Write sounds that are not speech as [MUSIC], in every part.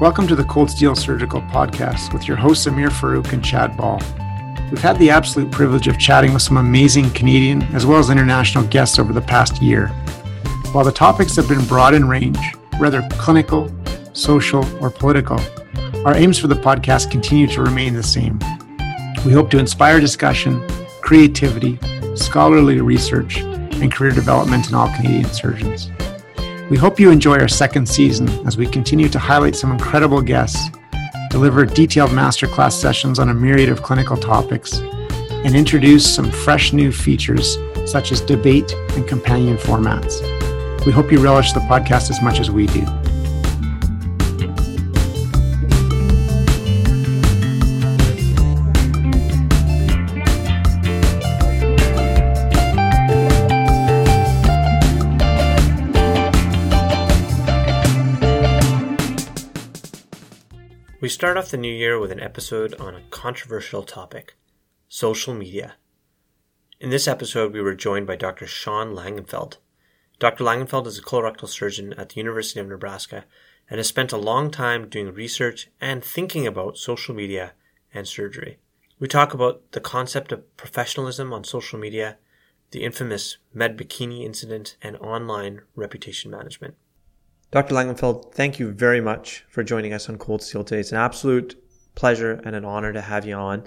Welcome to the Cold Steel Surgical Podcast with your hosts Amir Farouk and Chad Ball. We've had the absolute privilege of chatting with some amazing Canadian as well as international guests over the past year. While the topics have been broad in range, whether clinical, social, or political, our aims for the podcast continue to remain the same. We hope to inspire discussion, creativity, scholarly research, and career development in all Canadian surgeons. We hope you enjoy our second season as we continue to highlight some incredible guests, deliver detailed masterclass sessions on a myriad of clinical topics, and introduce some fresh new features such as debate and companion formats. We hope you relish the podcast as much as we do. We start off the new year with an episode on a controversial topic social media. In this episode, we were joined by Dr. Sean Langenfeld. Dr. Langenfeld is a colorectal surgeon at the University of Nebraska and has spent a long time doing research and thinking about social media and surgery. We talk about the concept of professionalism on social media, the infamous Med Bikini incident, and online reputation management. Dr. Langenfeld, thank you very much for joining us on Cold Steel today. It's an absolute pleasure and an honor to have you on.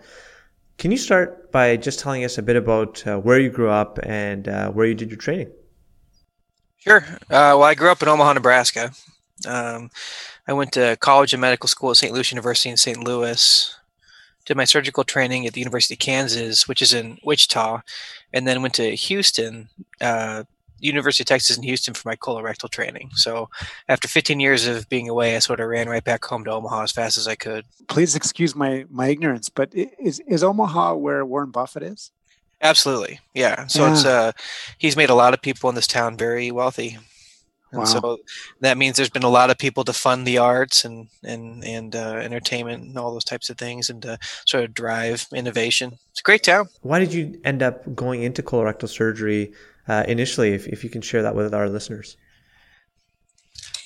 Can you start by just telling us a bit about uh, where you grew up and uh, where you did your training? Sure. Uh, well, I grew up in Omaha, Nebraska. Um, I went to college and medical school at St. Louis University in St. Louis. Did my surgical training at the University of Kansas, which is in Wichita, and then went to Houston uh, University of Texas in Houston for my colorectal training. So after 15 years of being away, I sort of ran right back home to Omaha as fast as I could. Please excuse my my ignorance, but is is Omaha where Warren Buffett is? Absolutely, yeah. So yeah. it's uh, he's made a lot of people in this town very wealthy. And wow. so that means there's been a lot of people to fund the arts and and and uh, entertainment and all those types of things and to sort of drive innovation. It's a great town. Why did you end up going into colorectal surgery uh, initially, if, if you can share that with our listeners.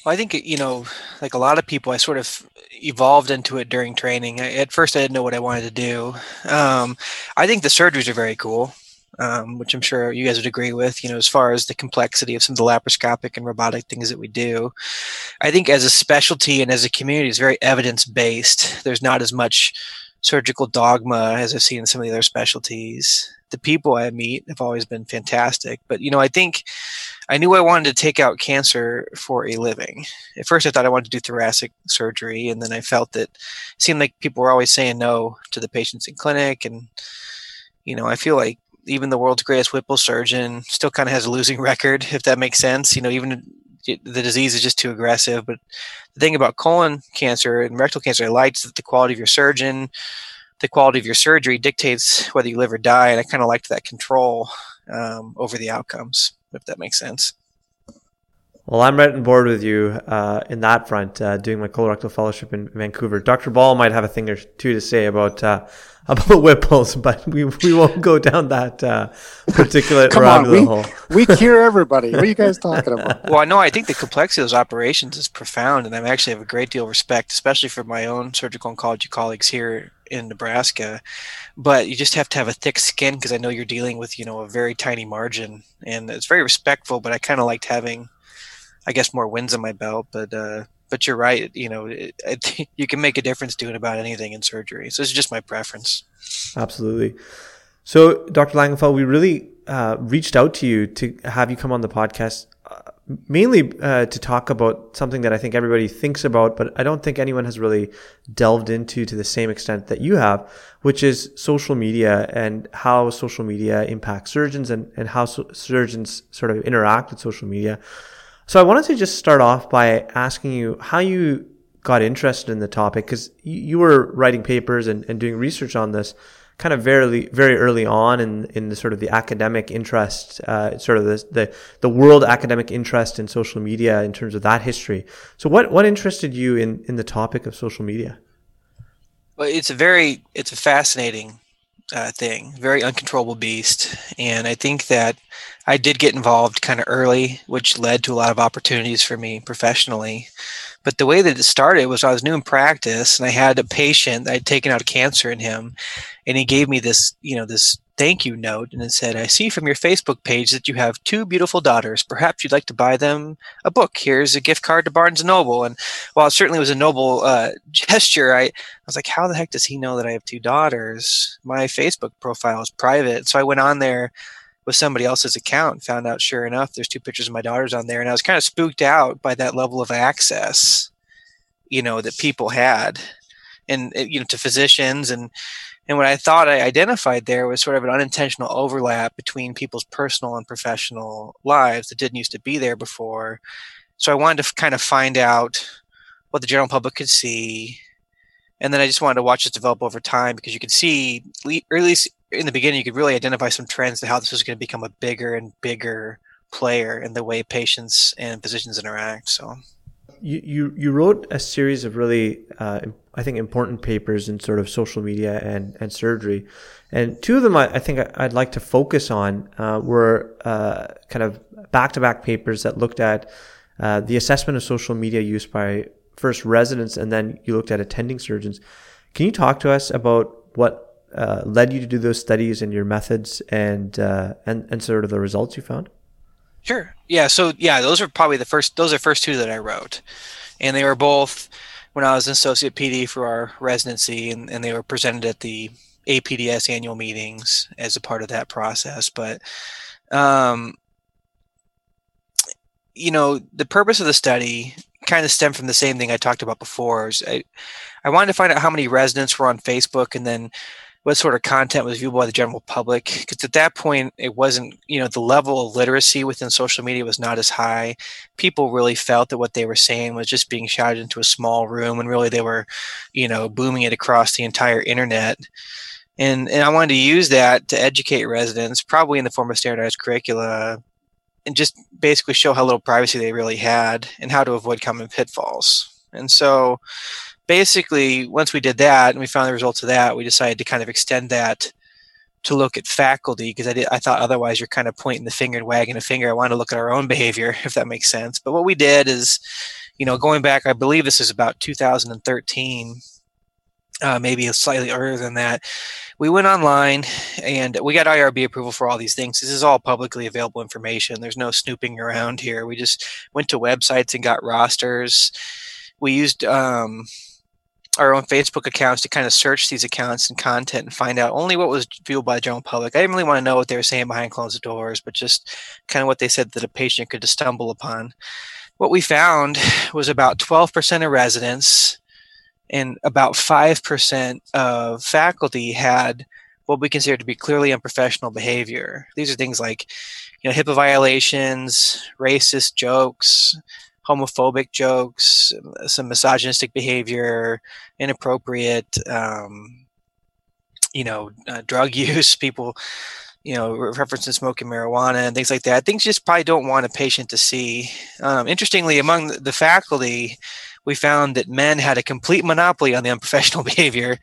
Well, I think, you know, like a lot of people, I sort of evolved into it during training. I, at first, I didn't know what I wanted to do. Um, I think the surgeries are very cool. Um, which I'm sure you guys would agree with, you know, as far as the complexity of some of the laparoscopic and robotic things that we do. I think as a specialty and as a community, it's very evidence based. There's not as much surgical dogma as I've seen in some of the other specialties the people I meet have always been fantastic. But you know, I think I knew I wanted to take out cancer for a living. At first, I thought I wanted to do thoracic surgery, and then I felt that it seemed like people were always saying no to the patients in clinic, and you know, I feel like even the world's greatest Whipple surgeon still kind of has a losing [LAUGHS] record, if that makes sense. You know, even the disease is just too aggressive. But the thing about colon cancer and rectal cancer I liked that the quality of your surgeon, the quality of your surgery dictates whether you live or die. And I kind of liked that control um, over the outcomes, if that makes sense. Well, I'm right on board with you uh, in that front, uh, doing my colorectal fellowship in Vancouver. Dr. Ball might have a thing or two to say about uh, [LAUGHS] about Whipples, but we we won't go down that uh, particular [LAUGHS] Come on, we, hole. we [LAUGHS] cure everybody. What are you guys talking about? Well, I know I think the complexity of those operations is profound, and I actually have a great deal of respect, especially for my own surgical oncology colleagues here in Nebraska, but you just have to have a thick skin because I know you're dealing with you know a very tiny margin, and it's very respectful. But I kind of liked having, I guess, more wins on my belt. But uh, but you're right. You know, it, it, [LAUGHS] you can make a difference doing about anything in surgery. So it's just my preference. Absolutely. So, Dr. Langenfeld, we really uh, reached out to you to have you come on the podcast mainly uh, to talk about something that I think everybody thinks about, but I don't think anyone has really delved into to the same extent that you have, which is social media and how social media impacts surgeons and, and how so- surgeons sort of interact with social media. So I wanted to just start off by asking you how you got interested in the topic because you, were writing papers and, and doing research on this kind of very very early on in in the sort of the academic interest, uh, sort of the, the the world academic interest in social media in terms of that history. So what what interested you in in the topic of social media? Well, it's a very it's a fascinating uh, thing, very uncontrollable beast, and I think that I did get involved kind of early, which led to a lot of opportunities for me professionally. but the way that it started was I was new in practice and I had a patient, I'd taken out cancer in him and he gave me this, you know, this thank you note and it said, I see from your Facebook page that you have two beautiful daughters. Perhaps you'd like to buy them a book. Here's a gift card to Barnes and Noble. And while it certainly was a noble uh, [LAUGHS] gesture, I, I was like, how the heck does he know that I have two daughters? My Facebook profile is private. So I went on there with somebody else's account found out sure enough there's two pictures of my daughters on there and I was kind of spooked out by that level of access you know that people had and you know to physicians and and what I thought I identified there was sort of an unintentional overlap between people's personal and professional lives that didn't used to be there before. So I wanted to kind of find out what the general public could see. And then I just wanted to watch this develop over time because you could see, or at least in the beginning, you could really identify some trends to how this was going to become a bigger and bigger player in the way patients and physicians interact. So you you, wrote a series of really uh, I think important papers in sort of social media and and surgery, and two of them I, I think I'd like to focus on uh, were uh, kind of back to back papers that looked at uh, the assessment of social media use by first residents and then you looked at attending surgeons. Can you talk to us about what uh, led you to do those studies and your methods and uh, and and sort of the results you found? Sure. Yeah. So yeah, those are probably the first. Those are first two that I wrote, and they were both when I was an associate PD for our residency, and, and they were presented at the APDS annual meetings as a part of that process. But, um, you know, the purpose of the study kind of stemmed from the same thing I talked about before. I, I wanted to find out how many residents were on Facebook, and then what sort of content was viewable by the general public because at that point it wasn't you know the level of literacy within social media was not as high. People really felt that what they were saying was just being shouted into a small room and really they were you know booming it across the entire internet. And and i wanted to use that to educate residents probably in the form of standardized curricula and just basically show how little privacy they really had and how to avoid common pitfalls. And so basically, once we did that and we found the results of that, we decided to kind of extend that to look at faculty because I I thought otherwise you're kind of pointing the finger and wagging a finger. I wanted to look at our own [LAUGHS] behavior, if that makes sense. But what we did is, you know, going back, I believe this is about 2013, uh, maybe slightly earlier than that. We went online and we got IRB approval for all these things. This is all publicly available information. There's no snooping around here. We just went to websites and got rosters. We used um, our own Facebook accounts to kind of search these accounts and content and find out only what was viewed by the general public. I didn't really want to know what they were saying behind closed doors, but just kind of what they said that a patient could stumble upon. What we found was about 12% of residents and about 5% of faculty had what we consider to be clearly unprofessional behavior. These are things like, you know, HIPAA violations, racist jokes, homophobic jokes, some misogynistic behavior, inappropriate, um, you know, uh, drug [LAUGHS] use, people, you know, referencing smoking marijuana and things like that. Things just probably don't want a patient to see. Um, interestingly, among the faculty, we found that men had a complete monopoly on the unprofessional [LAUGHS] behavior,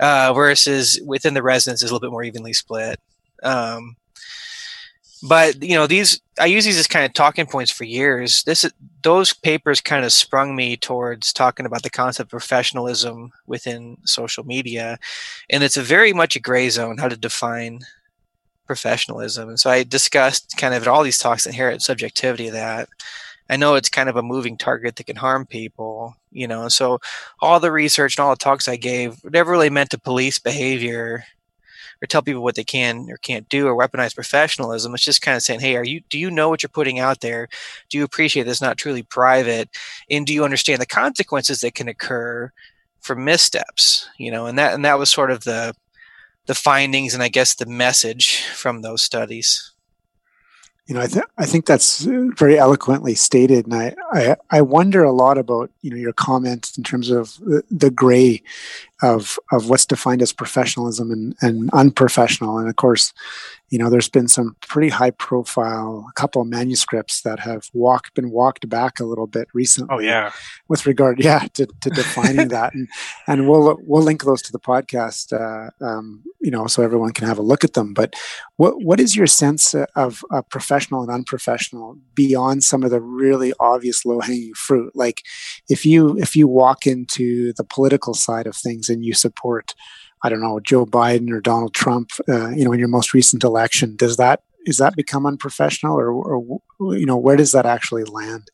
uh, versus within the residents is a little bit more evenly split. Um, but you know these i use these as kind of talking points for years this those papers kind of sprung me towards talking about the concept of professionalism within social media and it's a very much a gray zone how to define professionalism and so i discussed kind of all these talks inherent subjectivity of that. I know it's kind of a moving target that can harm people you know so all the research and all the talks i gave never really meant to police behavior or tell people what they can or can't do or weaponize professionalism. It's just kind of saying, hey, are you do you know what you're putting out there? Do you appreciate this not truly private? And do you understand the consequences that can occur from missteps? You know, and that and that was sort of the the findings and I guess the message from those studies you know, I, th- I think that's very eloquently stated, and I, I, I wonder a lot about you know your comments in terms of the, the gray of of what's defined as professionalism and, and unprofessional, and of course, you know, there's been some pretty high profile, a couple of manuscripts that have walked, been walked back a little bit recently. Oh yeah. With regard, yeah, to, to [LAUGHS] defining that. And, and we'll, we'll link those to the podcast, uh, um, you know, so everyone can have a look at them. But what, what is your sense of, of professional and unprofessional beyond some of the really obvious low hanging fruit? Like if you, if you walk into the political side of things and you support, I don't know, Joe Biden or Donald Trump, uh, you know, in your most recent election, does that is that become unprofessional, or, or you know, where does that actually land?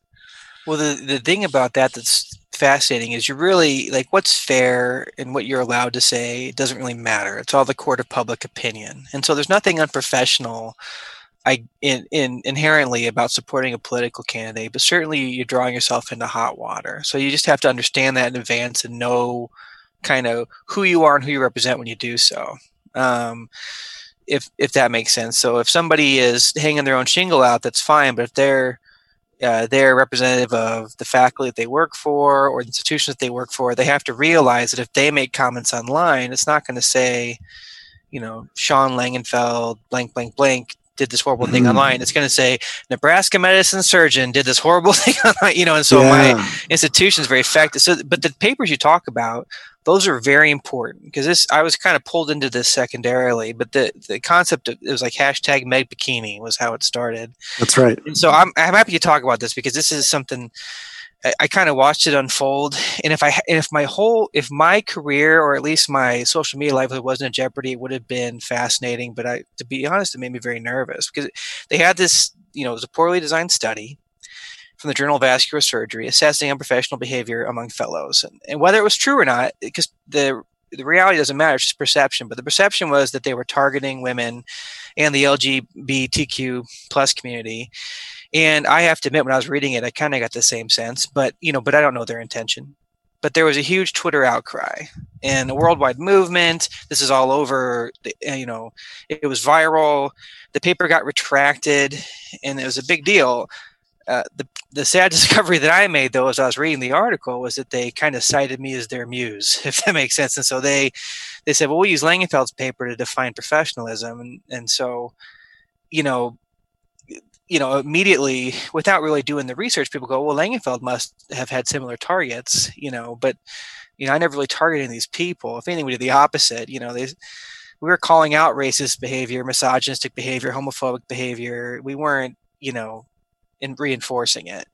Well, the the thing about that that's fascinating is you're really like what's fair and what you're allowed to say doesn't really matter. It's all the court of public opinion, and so there's nothing unprofessional. I in, in inherently about supporting a political candidate, but certainly you're drawing yourself into hot water. So you just have to understand that in advance and know kind of who you are and who you represent when you do so. Um, if if that makes sense. So if somebody is hanging their own shingle out, that's fine. But if they're uh, they're representative of the faculty that they work for or the institutions that they work for, they have to realize that if they make comments online, it's not going to say, you know, Sean Langenfeld, blank, blank, blank, did this horrible thing mm-hmm. online. It's going to say Nebraska medicine surgeon did this horrible [LAUGHS] thing online, you know, and so yeah. my institution is very effective. So, but the papers you talk about those are very important because this I was kind of pulled into this secondarily, but the the concept of it was like hashtag Med Bikini was how it started. That's right. And so I'm I'm happy to talk about this because this is something I, I kind of watched it unfold. And if I and if my whole if my career or at least my social media life wasn't in jeopardy, it would have been fascinating. But I to be honest, it made me very nervous because they had this you know it was a poorly designed study from the Journal of Vascular Surgery assessing unprofessional behavior among fellows. And, and whether it was true or not, because the the reality doesn't matter, it's just perception. But the perception was that they were targeting women and the LGBTQ plus community. And I have to admit, when I was reading it, I kind of got the same sense. But you know, but I don't know their intention. But there was a huge Twitter outcry and a worldwide movement. This is all over. The, eh, You know, it was viral. The paper got retracted, and it was a big deal. Uh, the the sad [LAUGHS] discovery that I made though as I was reading the article was that they kind of cited me as their muse, [LAUGHS] if that makes sense. And so they they said, well, we use Langenfeld's paper to define professionalism, and and so you know you know immediately without really doing the research people go well langenfeld must have had similar targets you know but you know i never really targeted these people. If anything we did the opposite. You know they we were calling out racist behavior misogynistic behavior homophobic behavior. We weren't you know and reinforcing it.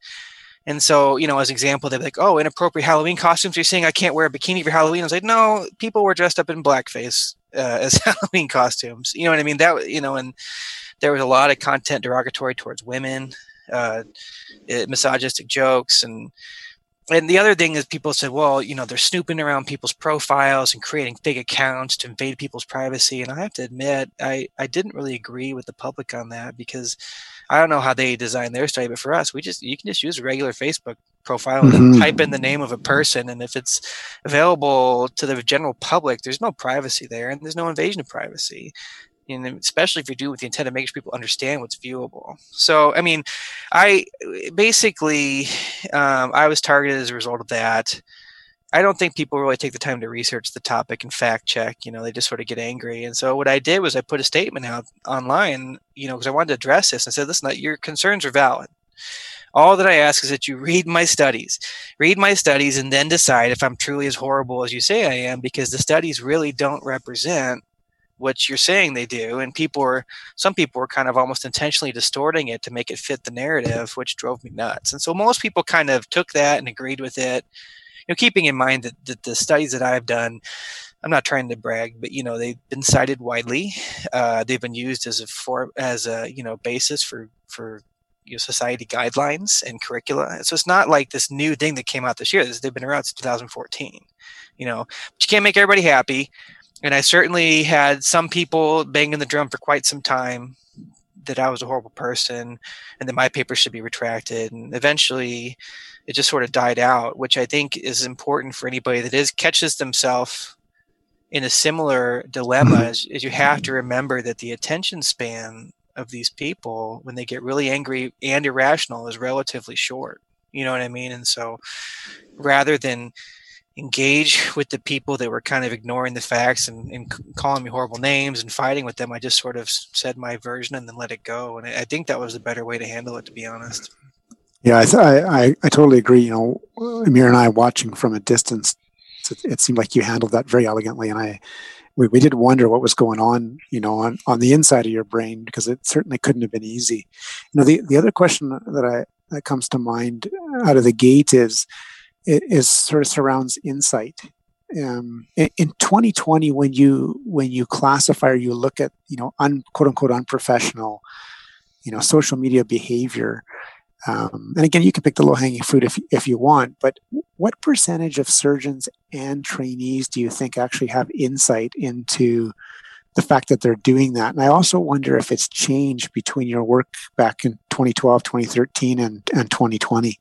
And so, you know, as an example, they'd be like, "Oh, inappropriate Halloween costumes. You're saying I can't wear a bikini for Halloween?" I was like, "No, people were dressed up in blackface uh, [LAUGHS] as Halloween costumes." You know what I mean? That you know, and there was a lot of content derogatory towards women, uh, misogynistic jokes, and and the other thing is people said, well, you know, they're snooping around people's profiles and creating fake accounts to invade people's privacy. And I have to admit, I, I didn't really agree with the public on that because I don't know how they design their study, but for us, we just you can just use a regular Facebook profile and mm-hmm. type in the name of a person, and if it's available to the general public, there's no privacy there, and there's no invasion of privacy. And especially if you do with the intent to make sure people understand what's viewable. So, I mean, I basically um, I was targeted as a result of that. I don't think people really take the time to research the topic and fact check. You know, they just sort of get angry. And so what I did was I put a statement out online, you know, because I wanted to address this and said, listen, your concerns are valid. All that I ask is that you read my studies, read my studies, and then decide if I'm truly as horrible as you say I am, because the studies really don't represent what you're saying they do. And people are, some people were kind of almost intentionally distorting it to make it fit the narrative, which drove me nuts. And so most people kind of took that and agreed with it know, keeping in mind that, that the studies that I've done, I'm not trying to brag, but you know they've been cited widely. Uh, they've been used as a for as a you know basis for for you know, society guidelines and curricula. So it's not like this new thing that came out this year. They've been around since 2014. You know, but you can't make everybody happy. And I certainly had some people banging the drum for quite some time that I was a horrible person and that my paper should be retracted. And eventually, it just sort of died out, which I think is important for anybody that is catches themselves in a similar dilemma. Mm-hmm. Is, is you have to remember that the attention span of these people when they get really angry and irrational is relatively short. You know what I mean? And so, rather than engage with the people that were kind of ignoring the facts and, and, calling me horrible names and fighting with them. I just sort of said my version and then let it go. And I think that was a better way to handle it, to be honest. Yeah, I, I, I totally agree. You know, Amir and I watching from a distance, it, it seemed like you handled that very elegantly. And I, we, we did wonder what was going on, you know, on, on the inside of your brain because it certainly couldn't have been easy. You know, the, the other question that I that comes to mind out of the gate is is sort of surrounds insight. Um, in, in 2020, when you when you classify or you look at you know un, quote unquote unprofessional, you know, social media behavior, um, and again, you can pick the low hanging fruit if, if you want, but what percentage of surgeons and trainees do you think actually have insight into the fact that they're doing that? And I also wonder if it's changed between your work back in 2012, 2013, and, and 2020.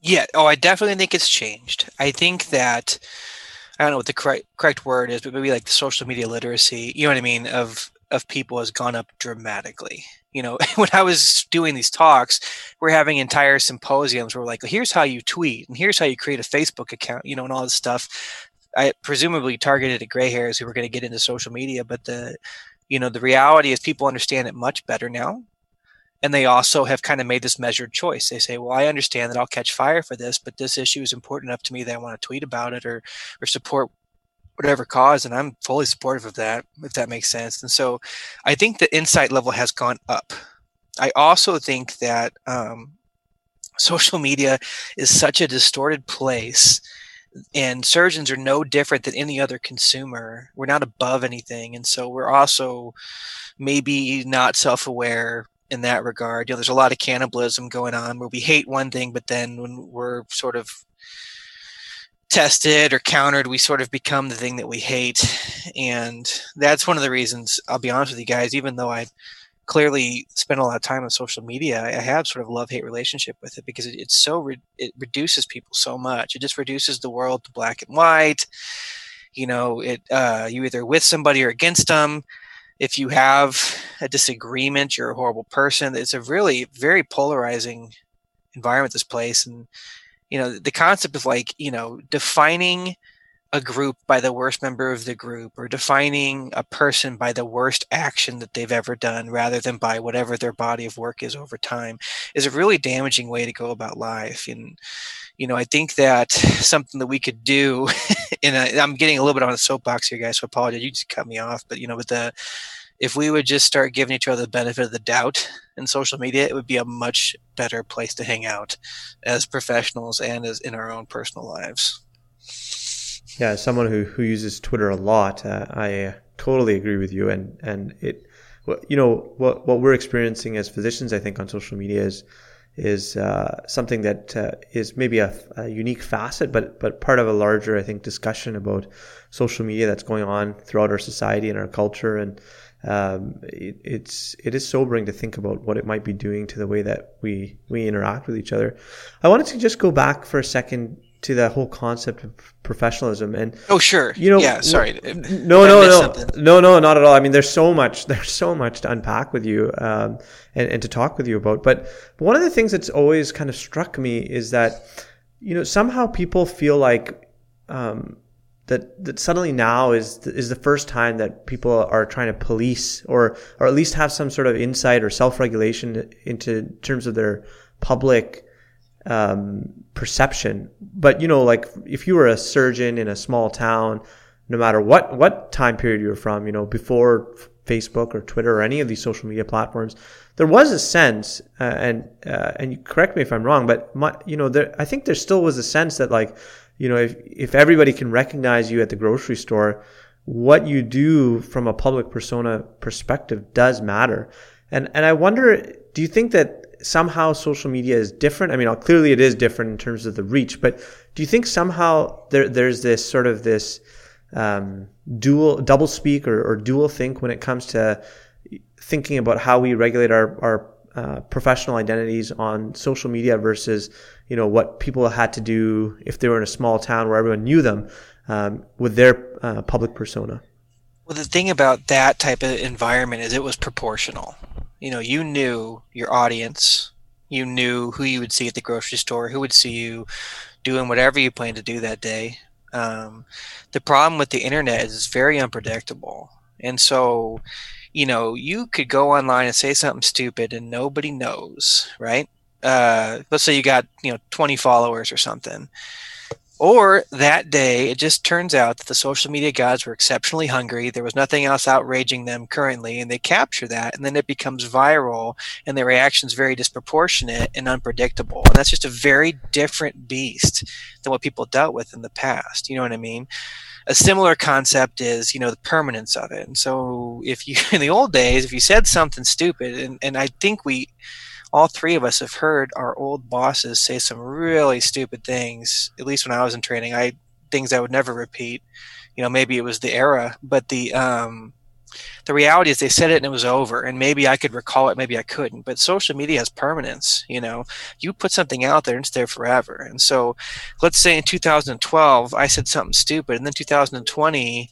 Yeah. Oh, I definitely think it's changed. I think that, I don't know what the correct, correct word is, but maybe like the social media literacy, you know what I mean, of, of people has gone up dramatically you know, [LAUGHS] when I was doing these talks, we're having entire symposiums where we're like, here's how you tweet and here's how you create a Facebook account, you know, and all this stuff. I presumably targeted at gray hairs who were going to get into social media, but the, you know, the reality is people understand it much better now. And they also have kind of made this measured choice. They say, well, I understand that I'll catch fire for this, but this issue is important enough to me that I want to tweet about it or, or support whatever cause and i'm fully supportive of that if that makes sense. And so i think the insight level has gone up. I also think that um, social media is such a distorted place and surgeons are no different than any other consumer. We're not above anything and so we're also maybe not self-aware in that regard you know there's a lot of cannibalism going on where we hate one thing but then when we're sort of tested or countered, we sort of become the thing that we hate. And that's one of the reasons, I'll be honest with you guys, even though I clearly spend a lot of time on social media, I have sort of love hate relationship with it because it, it's so, re- it reduces people so much. It just reduces the world to black and white. You know, it, uh, you either with somebody or against them. If you have a disagreement, you're a horrible person. It's a really very polarizing environment, this place. And, you know the concept of like you know defining a group by the worst member of the group or defining a person by the worst action that they've ever done rather than by whatever their body of work is over time is a really damaging way to go about life and you know i think that something that we could do [LAUGHS] and i'm getting a little bit on a soapbox here guys so I apologize you just cut me off but you know with the if we would just start giving each other the benefit of the doubt in social media, it would be a much better place to hang out as professionals and as in our own personal lives. Yeah, as someone who, who uses Twitter a lot, uh, I uh, totally agree with you. And, and it, you know, what, what we're experiencing as physicians, I think, on social media is, is uh, something that uh, is maybe a, a, unique facet, but but part of a larger, I think, discussion about social media that's going on throughout our society and our culture, and um, it, it's it is sobering to think about what it might be doing to the way that we we interact with each other. I wanted to just go back for a second to that whole concept of professionalism. And oh sure. you know yeah sorry. no no no. no no not at all. I mean there's so much [LAUGHS] there's so much to unpack with you um, and, and to talk with you about. But, one of the things that's always kind of struck me is that you know somehow people feel like um, that that suddenly now is is the first time that people are trying to police or or at least have some sort of insight or self regulation into terms of their public um, perception. But you know, like if you were a surgeon in a small town, no matter what what time period you were from, you know, before Facebook or Twitter or any of these social media platforms, there was a sense, uh, and uh, and correct me if I'm wrong, but my, you know, there I think there still was a sense that like you know, if, if everybody can recognize you at the grocery store, what you do from a public persona perspective does matter. And, and I wonder, do you think that somehow social media is different? I mean, clearly it is different in terms of the reach, but do you think somehow there, there's this sort of this, um, dual, double speak or, or dual think when it comes to thinking about how we regulate our, our uh, professional identities on social media versus you know what people had to do if they were in a small town where everyone knew them um, with their uh, public persona. Well, the thing about that type of environment is it was proportional. You know, you knew your audience, you knew who you would see at the grocery store, who would see you doing whatever you planned to do that day. Um, the problem with the internet is it's very unpredictable. And so, you know, you could go online and say something stupid and nobody knows, right? Uh, let's say you got, you know, 20 followers or something. Or that day, it just turns out that the social media gods were exceptionally hungry. There was nothing else outraging them currently, and they capture that, and then it becomes viral, and the reaction's very disproportionate and unpredictable. And that's just a very different beast than what people dealt with in the past. You know what I mean? A similar concept is, you know, the permanence of it. And so, if you [LAUGHS] in the old days, if you said something stupid, and, and I think we all three of us have heard our old bosses say some really stupid things. At least when I was in training, I things I would never repeat. You know, maybe it was the era, but the um, the reality is they said it and it was over. And maybe I could recall it, maybe I couldn't. But social media has permanence. You know, you put something out there and it's there forever. And so, let's say in 2012 I said something stupid, and then 2020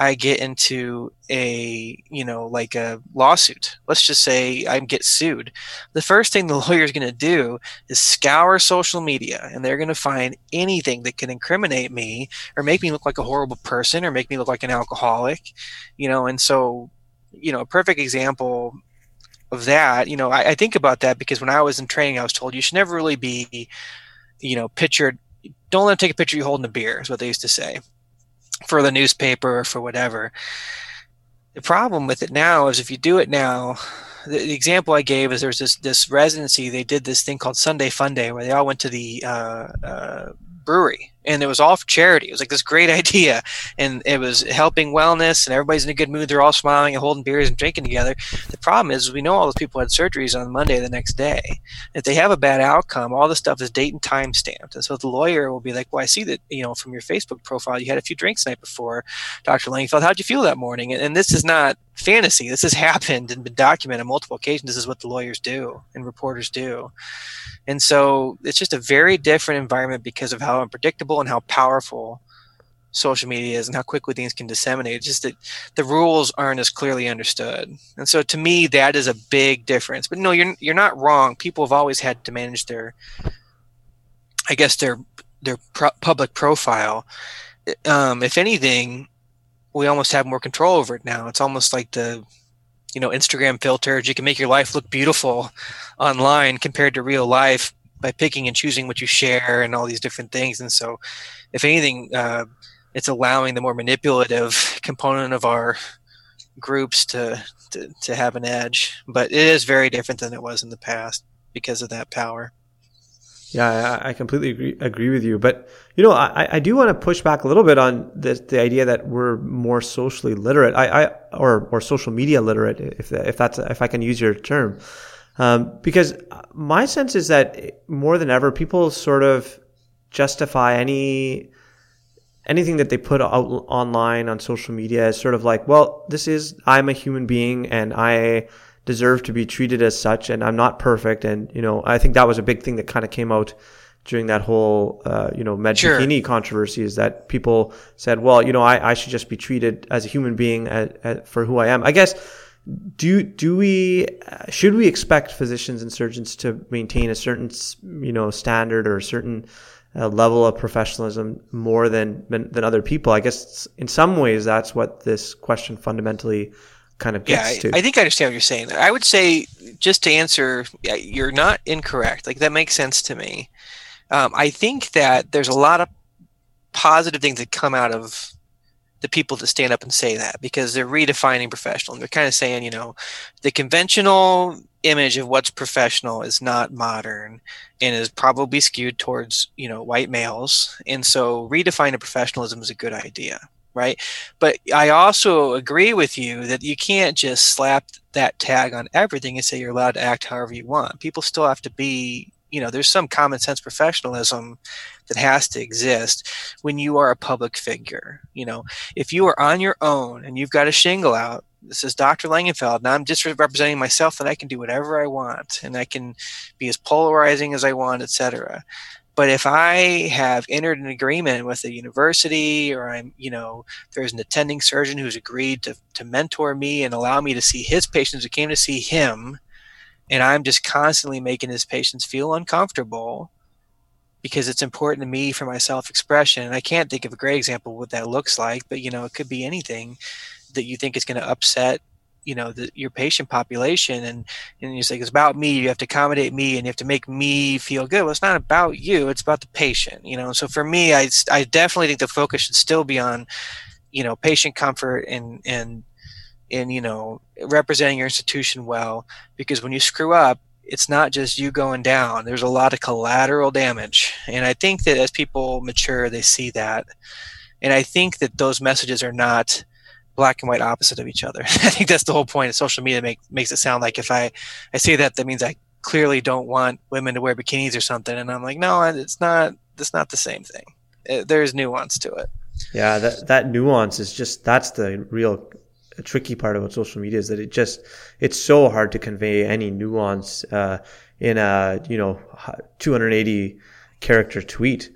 I get into a, you know, like a lawsuit. Let's just say I get sued. The first thing the [LAUGHS] lawyer is going to do is scour social media and they're going to find anything that can incriminate me or make me look like a horrible person or make me look like an alcoholic, you know, and so, you know, a perfect example of that, you know, I, I think about that because when I was in training, I was told you should never really be, you know, pictured. Don't let them take a picture of you holding a beer, is what they used to say for the newspaper or for whatever. The problem with it now is if you do it now, the, the example I gave is there's this this residency. They did this thing called Sunday Fun Day where they all went to the uh, uh, brewery and it was all for charity. It was like this great [LAUGHS] idea, and it was helping wellness, and everybody's in a good mood. They're all smiling and holding beers and drinking together. The problem is, we know all those people had surgeries on Monday the next day. If they have a bad outcome, all the stuff is date and time stamped, and so the lawyer will be like, "Well, I see that you know from your Facebook profile you had a few drinks the night before, Dr. Langfeld. How'd you feel that morning?" And, and this is not fantasy. This has [LAUGHS] happened and been documented on multiple occasions. This is what the lawyers do and reporters do. And so it's just a very different environment because of how unpredictable and how powerful social media is and how quickly things can disseminate. It's just that the rules aren't as clearly understood. And so to me, that is a big difference. But no, you're, you're not wrong. People have always had to manage their, I guess, their, their pro- public profile. Um, if anything, we almost have more control over it now. It's almost like the you know Instagram filters. You can make your life look beautiful [LAUGHS] online compared to real life by picking and choosing what you share and all these different things. And so, if anything, uh, it's allowing the more manipulative [LAUGHS] component of our groups to, to to have an edge. But it is very different than it was in the past because of that power. Yeah, I, completely agree, agree with you. But, you know, I, I do want to push back a little bit on the, the idea that we're more socially literate, I, I, or, or social media literate, if, if that's, if I can use your term. Um, because my sense is that more than ever, people sort of justify any, anything that they put out online on social media as sort of like, well, this is, I'm a human being and I, deserve to be treated as such and I'm not perfect. And, you know, I think that was a big thing that kind of came out during that whole, uh, you know, med sure. bikini controversy is that people said, well, you know, I, I should just be treated as a human being at, at, for who I am. I guess, do, do we, should we expect physicians and surgeons to maintain a certain, you know, standard or a certain, uh, level of professionalism more than, than other people. I guess in some ways that's what this question fundamentally kind of gets to. yeah, to. I think I understand what you're saying. I would say, just to answer, you're not incorrect. Like that makes sense to me. Um, I think that there's a lot of positive things that come out of the people that stand up and say that because they're redefining professional. And they're kind of saying, you know, the conventional image of what's professional is not modern and is probably skewed towards, you know, white males. And so redefining professionalism is a good idea right? But I also agree with you that you can't just slap that tag on everything and say you're allowed to act however you want. People still have to be, you know, there's some common sense professionalism that has to exist when you are a public figure. You know, if you are on your own and you've got a shingle out, this is Dr. Langenfeld, and I'm just representing myself and I can do whatever I want and I can be as polarizing as I want, etc. But if I have entered an agreement with a university or I'm, you know, there's an attending surgeon who's agreed to, to mentor me and allow me to see his patients who came to see him, and I'm just constantly making his patients feel uncomfortable, because it's important to me for my self-expression. And i can't think of a great example of what that looks like but you know it could be anything that you think is going to upset you know the, your patient population. And and you say it's about me. You have to accommodate me and you have to make me feel good. Well it's not about you. It's about the patient you know? So for me i, I definitely think the focus should still be on you know patient comfort and and and you know representing your institution well because when you screw up it's not just you going down. There's a lot of collateral damage. And I think that as people mature, they see that. And I think that those messages are not black and white opposite of each other. [LAUGHS] I think that's the whole point of social media make, makes it sound like if I, I say that, that means I clearly don't want women to wear bikinis or something. And I'm like, no, it's not, it's not the same thing. It, uh, there's nuance to it. Yeah, that, that nuance is just, that's the real a tricky part about social media is that it just it's so hard to convey any nuance uh, in a you know 280 character tweet.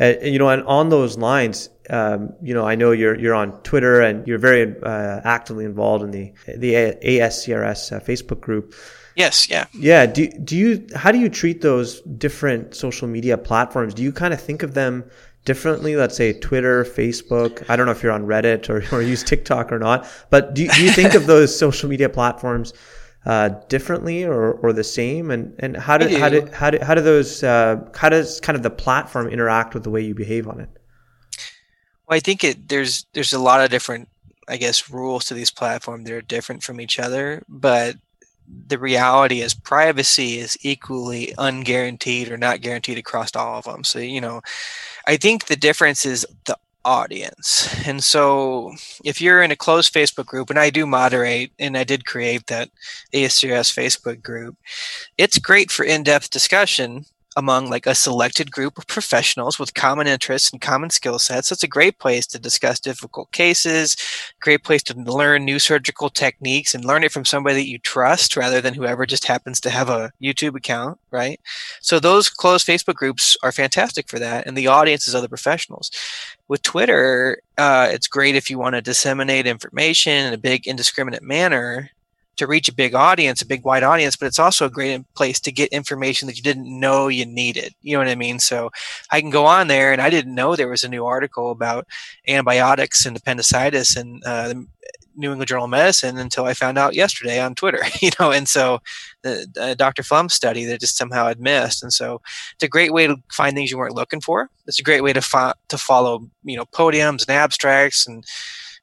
Uh, you know, and on those lines, um, you know, I know you're you're on Twitter and you're very uh, actively involved in the the ASCRS uh, Facebook group. Yes, yeah. Yeah, do do you how do you treat those different social media platforms? Do you kind of think of them differently? Let's say Twitter, Facebook. I don't know if you're on Reddit or, or use TikTok or not, but do, do you think of [LAUGHS] those social media platforms uh, differently or, or the same? And, and how do, do. how do, how do, how do those, uh, how does kind of the platform interact with the way you behave on it? Well, I think it, there's, there's a lot of different, I guess, rules to these platforms that are different from each other, but the reality is privacy is equally unguaranteed or not guaranteed across all of them. So, you know, I think the difference is the audience. And so if you're in a closed Facebook group, and I do moderate and I did create that ASCRS Facebook group, it's great for in depth discussion among like a selected group of professionals with common interests and common skill sets. It's a great place to discuss difficult cases, great place to learn new surgical techniques and learn it from somebody that you trust rather than whoever just happens to have a YouTube account, right? So those closed Facebook groups are fantastic for that. And the audience is other professionals. With Twitter, uh, it's great if you want to disseminate information in a big indiscriminate manner to reach a big audience, a big wide audience, but it's also a great place to get information that you didn't know you needed. You know what I mean? So I can go on there and I didn't know there was a new article about antibiotics and appendicitis and uh, New England Journal of Medicine until I found out yesterday on Twitter, [LAUGHS] you know, and so the uh, Dr. Flum study that just somehow I'd missed. And so it's a great way to find things you weren't looking for. It's a great way to, fo- to follow, you know, podiums and abstracts and,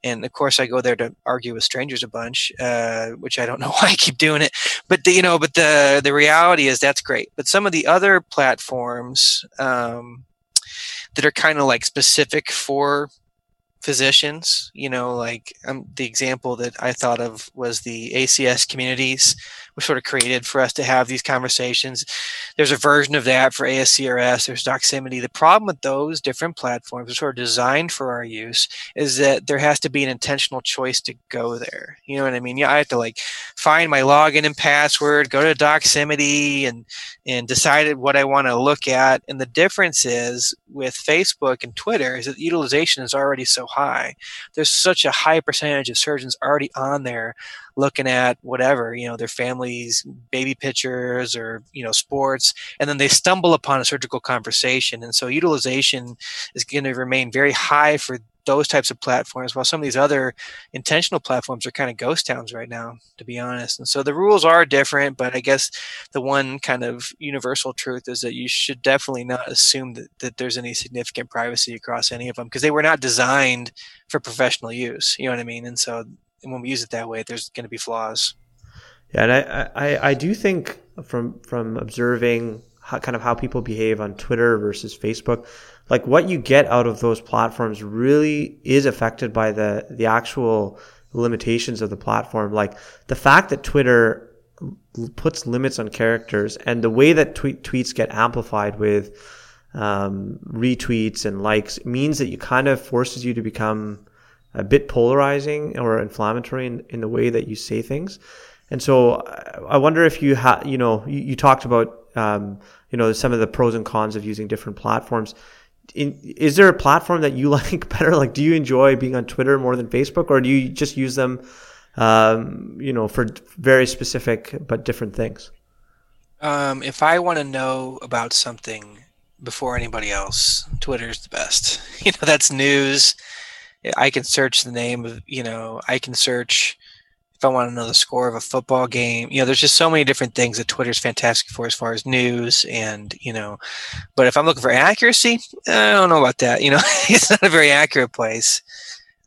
and of course I go there to argue with strangers a bunch, uh, which I don't [LAUGHS] know why I keep doing it. But the, you know, but the the reality is that's great. But some of the other platforms um, that are kind of like specific for physicians, you know, like um, the example that I thought of was the ACS communities were sort of created for us to have these conversations. There's a version of that for ASCRS, there's Doximity. The problem with those different platforms are sort of designed for our use is that there has to be an intentional choice to go there. You know what I mean? Yeah, I have to like find my login and password, go to Doximity and and decide what I want to look at. And the difference is with Facebook and Twitter is that utilization is already so high. There's such a high percentage of surgeons already on there looking at whatever, you know, their family's baby pictures or, you know, sports, and then they stumble upon a surgical conversation. And so utilization is going to remain very high for those types of platforms while some of these other intentional platforms are kind of ghost towns right now to be honest and so the rules are different but i guess the one kind of universal truth is that you should definitely not assume that, that there's any significant privacy across any of them because they were not designed for professional use you know what i mean and so when we use it that way, there's going to be flaws. Yeah, and I, I, I do think from from observing how, kind of how people behave on Twitter versus Facebook, like what you get out of those platforms really is affected by the the actual limitations of the platform. Like the fact that Twitter puts limits on characters and the way that tweet, tweets get amplified with um, retweets and likes means that you kind of forces you to become a bit polarizing or inflammatory in, in the way that you say things. And so I wonder if you have, you know, you, you talked about, um, you know, some of the pros and cons of using different platforms. In, is there a platform that you [LAUGHS] like better? Like, do you enjoy being on Twitter more than Facebook, or do you just use them, um, you know, for very specific but different things? Um, if I want to know about something before anybody else. Twitter's the best. [LAUGHS] You know, that's news. I can search the name of, you know, I can search if I want to know the score of a football game. You know, there's just so many different things that Twitter's fantastic for as far as news and, you know, but if I'm looking for accuracy, I don't know about that. You know, [LAUGHS] it's not a very accurate place.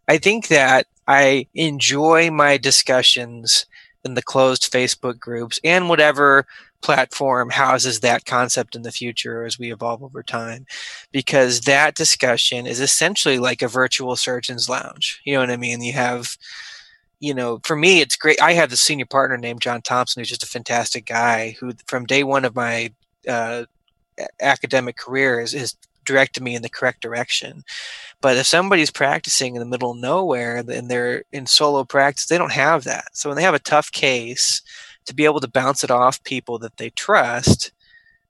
I think that I enjoy my discussions in the closed Facebook groups and whatever platform houses that concept in the future as we evolve over time because that discussion is essentially like a virtual surgeon's lounge you know what i mean? You have you know for me it's great i have the senior partner named john thompson who's just a fantastic guy who from day one of my uh, academic career is, is directed me in the correct direction. But if somebody's practicing in the middle of nowhere and they're in solo practice they don't have that. So when they have a tough case to be able to bounce it off people that they trust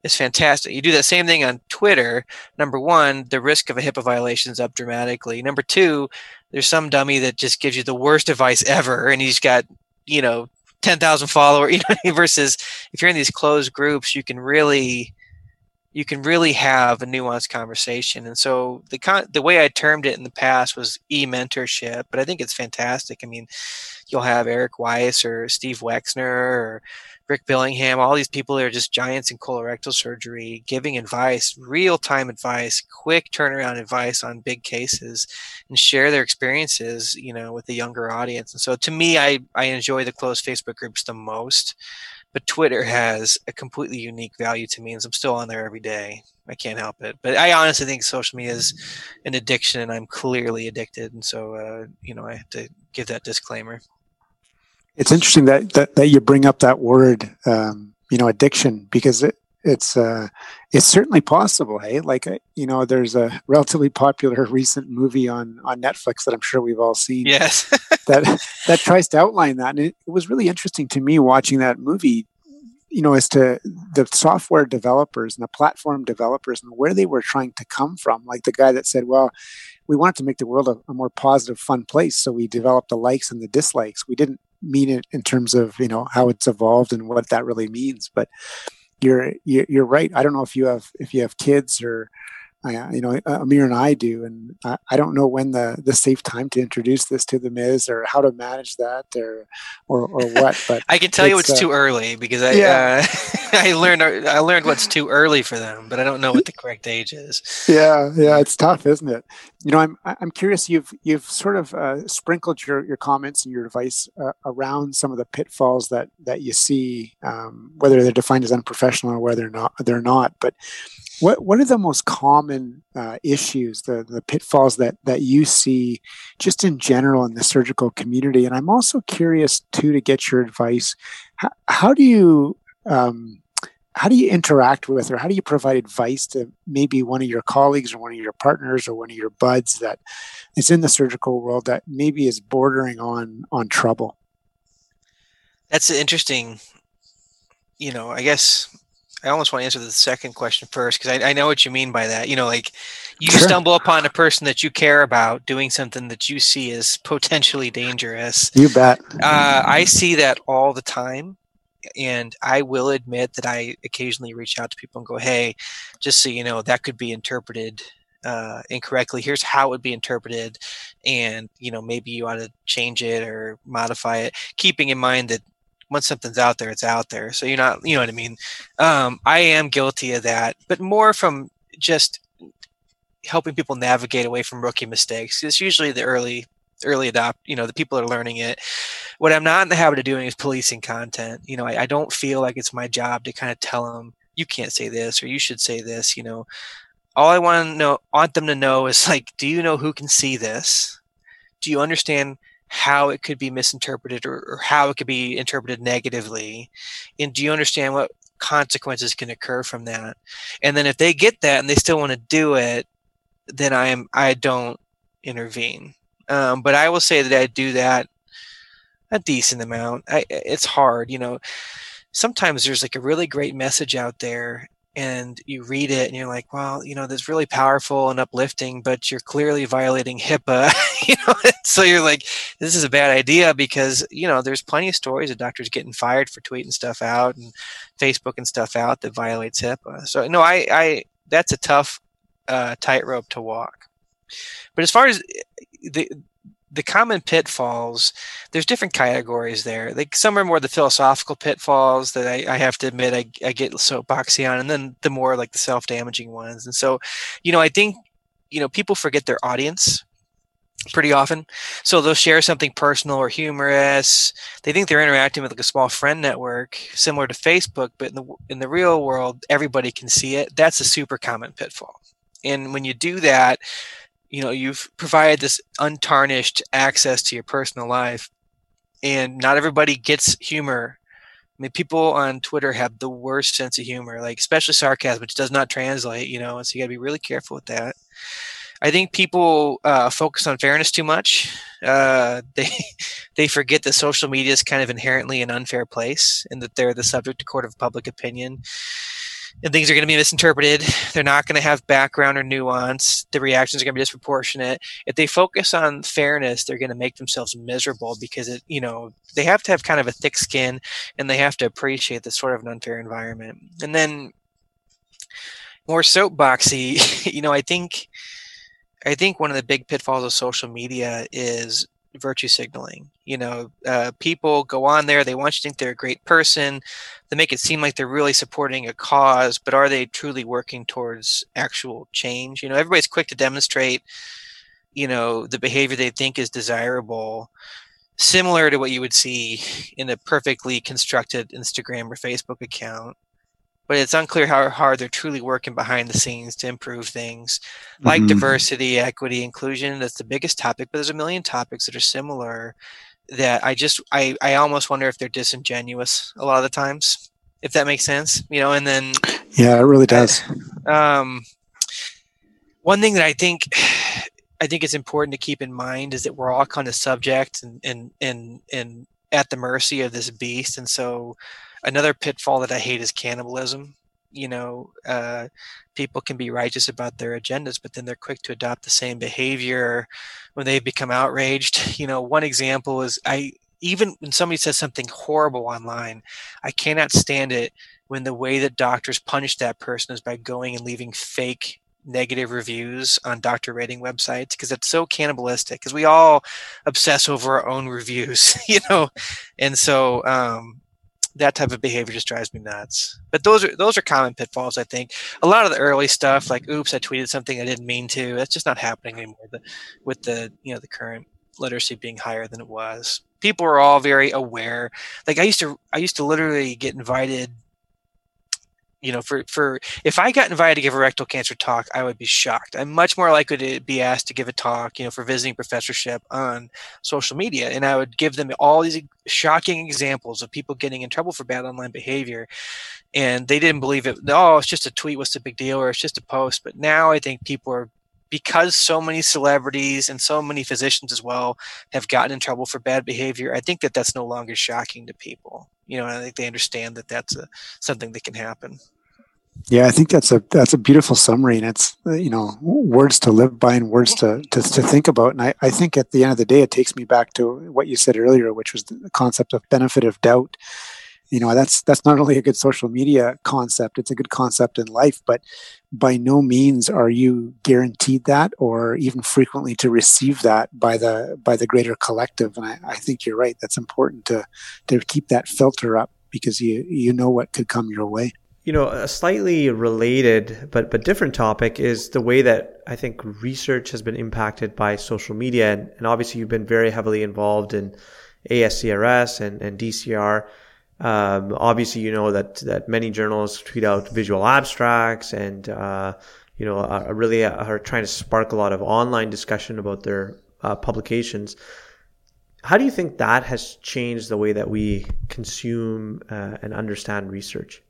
is fantastic. You do that same thing on Twitter. Number one, the risk of a HIPAA violation is up dramatically. Number two, there's some dummy that just gives you the worst advice ever, and he's got you know ten thousand followers. [LAUGHS] You know, versus if you're in these closed groups, you can really you can really have a nuanced conversation. And so the con- the way I termed it in the past was e mentorship, but I think it's fantastic. I mean, you'll have Eric Weiss or Steve Wexner or Rick Billingham, all these people that are just giants in colorectal surgery, giving advice, real time advice, quick turnaround advice on big cases, and share their experiences, you know, with the younger audience. And so, to me, I I enjoy the closed Facebook groups the most, but Twitter has a completely unique value to me, and I'm still on there every day. I can't help it. But I honestly think social media is an addiction, and I'm clearly addicted, and so uh, you know, I have to give that disclaimer. It's interesting that, that, that you bring up that word, um, you know, addiction, because it, it's uh, it's certainly possible. Hey, like uh, you know, there's a relatively popular recent movie on on Netflix that I'm sure we've all seen. Yes, [LAUGHS] that that tries to outline that, and it, it was really interesting to me watching that movie. You know, as to the software developers and the platform developers and where they were trying to come from. Like the guy that said, "Well, we wanted to make the world a, a more positive, fun place, so we developed the likes and the dislikes. We didn't mean it in terms of you know how it's evolved and what that really means but you're you're right. I don't know if you have if you have kids or uh, you know, Ameer and I do, and I, I, don't know when the the safe time to introduce this to them is, or how to manage that, or or, or what. [LAUGHS] But I can tell it's, you it's uh, too early because I yeah. uh, [LAUGHS] I learned I learned what's too early for them, but I don't know what the correct age is. Yeah, yeah, it's tough, isn't it? You know, I'm I'm curious. You've you've sort of uh, sprinkled your your comments and your advice uh, around some of the pitfalls that that you see, um, whether they're defined as unprofessional or whether or not they're not, but what what are the most common uh, issues, the the pitfalls that that you see, just in general in the surgical community? And I'm also curious too to get your advice. How, how do you um, how do you interact with, or how do you provide advice to maybe one of your colleagues or one of your partners or one of your buds that is in the surgical world that maybe is bordering on on trouble? That's interesting. You know, I guess I almost want to answer the second question first because I, I, know what you mean by that. You know, like you sure. stumble upon a person that you care about doing something that you see as potentially dangerous. You bet. Uh, I see that all the time. And I will admit that I occasionally reach out to people and go, hey, just so you know, that could be interpreted uh, incorrectly. Here's how it would be interpreted. And, you know, maybe you ought to change it or modify it, keeping in mind that once something's out there, it's out there. So you're not, you know what I mean? Um, I am guilty of that, but more from just helping people navigate away from rookie mistakes. It's usually the early, early adopt, you know, the people are learning it. What I'm not in the habit of doing is policing content. You know, I, I don't feel like it's my job to kind of tell them, you can't say this or you should say this, you know. All I want to know, want them to know is like, do you know who can see this? Do you understand how it could be misinterpreted or, or, how it could be interpreted negatively and do you understand what consequences can occur from that? And then if they get that and they still want to do it then i am i don't intervene. Um, but i will say that i do that a decent amount. I, it's hard you know. Sometimes there's like a really great message out there and you read it and you're like, well, you know, that's really powerful and uplifting, but you're clearly violating HIPAA. [LAUGHS] you know, so you're like, this is a bad idea because you know there's plenty of stories of doctors getting fired for tweeting stuff out and Facebook and stuff out that violates HIPAA. So no, I, I that's a tough uh, tightrope to walk. But as far as the the common pitfalls, there's different categories there. Like some are more the philosophical pitfalls that I, I have to admit I, I get soapboxy on, and then the more like the self damaging ones. And so, you know, I think you know people forget their audience pretty often. So they'll share something personal or humorous. They think they're interacting with like a small friend network similar to Facebook, but in the in the real world, everybody can see it. That's a super common pitfall. And when you do that, you know, you've provided this untarnished access to your personal life and not everybody gets humor. I mean, people on Twitter have the worst sense of humor, like especially sarcasm, which does not translate, you know, so you got to be really careful with that. I think people uh, focus on fairness too much. Uh, [LAUGHS] they they forget that social media is kind of inherently an unfair place, and that they're the subject of court of public opinion. And things are going to be misinterpreted. They're not going to have background or nuance. The reactions are going to be disproportionate. If they focus on fairness, they're going to make themselves miserable because it, you know, they have to have kind of a thick skin, and they have to appreciate this sort of an unfair environment. And then more soapboxy, [LAUGHS] you know, I think I think one of the big pitfalls of social media is virtue signaling. You know, uh, people go on there, they want you to think they're a great person, they make it seem like they're really supporting a cause, but are they truly working towards actual change? You know, everybody's quick to demonstrate, you know, the behavior they think is desirable, similar to what you would see in a perfectly constructed Instagram or Facebook account but it's unclear how hard they're truly working behind the scenes to improve things like mm-hmm. diversity, equity, inclusion. That's the biggest topic, but there's a million topics that are similar that I just I, I almost wonder if they're disingenuous a lot of the times, if that makes sense. You know, and then Yeah, it really does. um one thing that I think I think it's important to keep in mind is that we're all kind of subject and and and and at the mercy of this beast. And so another pitfall that I hate is cannibalism. You know, uh, people can be righteous about their agendas, but then they're quick to adopt the same behavior when they become outraged. [LAUGHS] You know, one example is I even when somebody says something horrible online, I cannot stand it when the way that doctors punish that person is by going and leaving fake negative reviews on doctor rating websites because it's so cannibalistic because we all obsess over our own reviews [LAUGHS] you know and so um, that type of behavior just drives me nuts. But those are those are common pitfalls. I think a lot of the early stuff, like "Oops, I tweeted something I didn't mean to," that's just not happening anymore. The, with the you know the current literacy being higher than it was, people are all very aware. Like I used to, I used to literally get invited you know, for, for if I got invited to give a rectal cancer talk, I would be shocked. I'm much more likely to be asked to give a talk, you know, for visiting professorship on social media. And I would give them all these shocking examples of people getting in trouble for bad online behavior. And they didn't believe it. Oh, it's just a tweet. What's the big deal? Or it's just a post. But now I think people are because so many celebrities and so many physicians as well have gotten in trouble for bad behavior, I think that that's no longer shocking to people. You know, I think they understand that that's a, something that can happen. Yeah, I think that's a that's a beautiful summary, and it's uh, you know words to live by and words to [LAUGHS] to, to think about. And I, I think at the end of the day, it takes me back to what you said earlier, which was the concept of benefit of doubt you know that's that's not only a good social media concept it's a good concept in life but by no means are you guaranteed that or even frequently to receive that by the by the greater collective. And i, I think you're right that's important to to keep that filter up because you you know what could come your way. You know a slightly related but but different topic is the way that i think research has been impacted by social media. And, and obviously you've been very heavily involved in ascrs and, and dcr um, obviously, you know that that many journals tweet out visual abstracts and uh, you know are really are trying to spark a lot of online discussion about their uh, publications. How do you think that has changed the way that we consume uh, and understand research?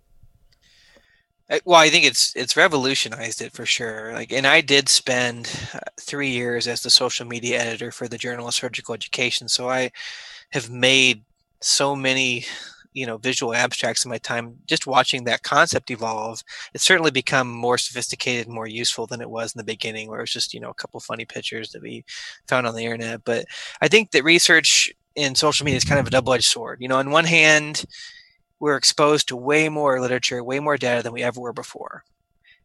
Well, I think it's it's revolutionized it for sure. Like, and I did spend uh, three years as the social media editor for the Journal of Surgical Education, so I have made so many you know visual abstracts in my time just watching that concept evolve it's certainly become more sophisticated and more useful than it was in the beginning where it was just you know a couple funny pictures that we found on the internet. But i think that research in social media is kind of a double-edged sword. You know on one hand we're exposed to way more literature way more data than we ever were before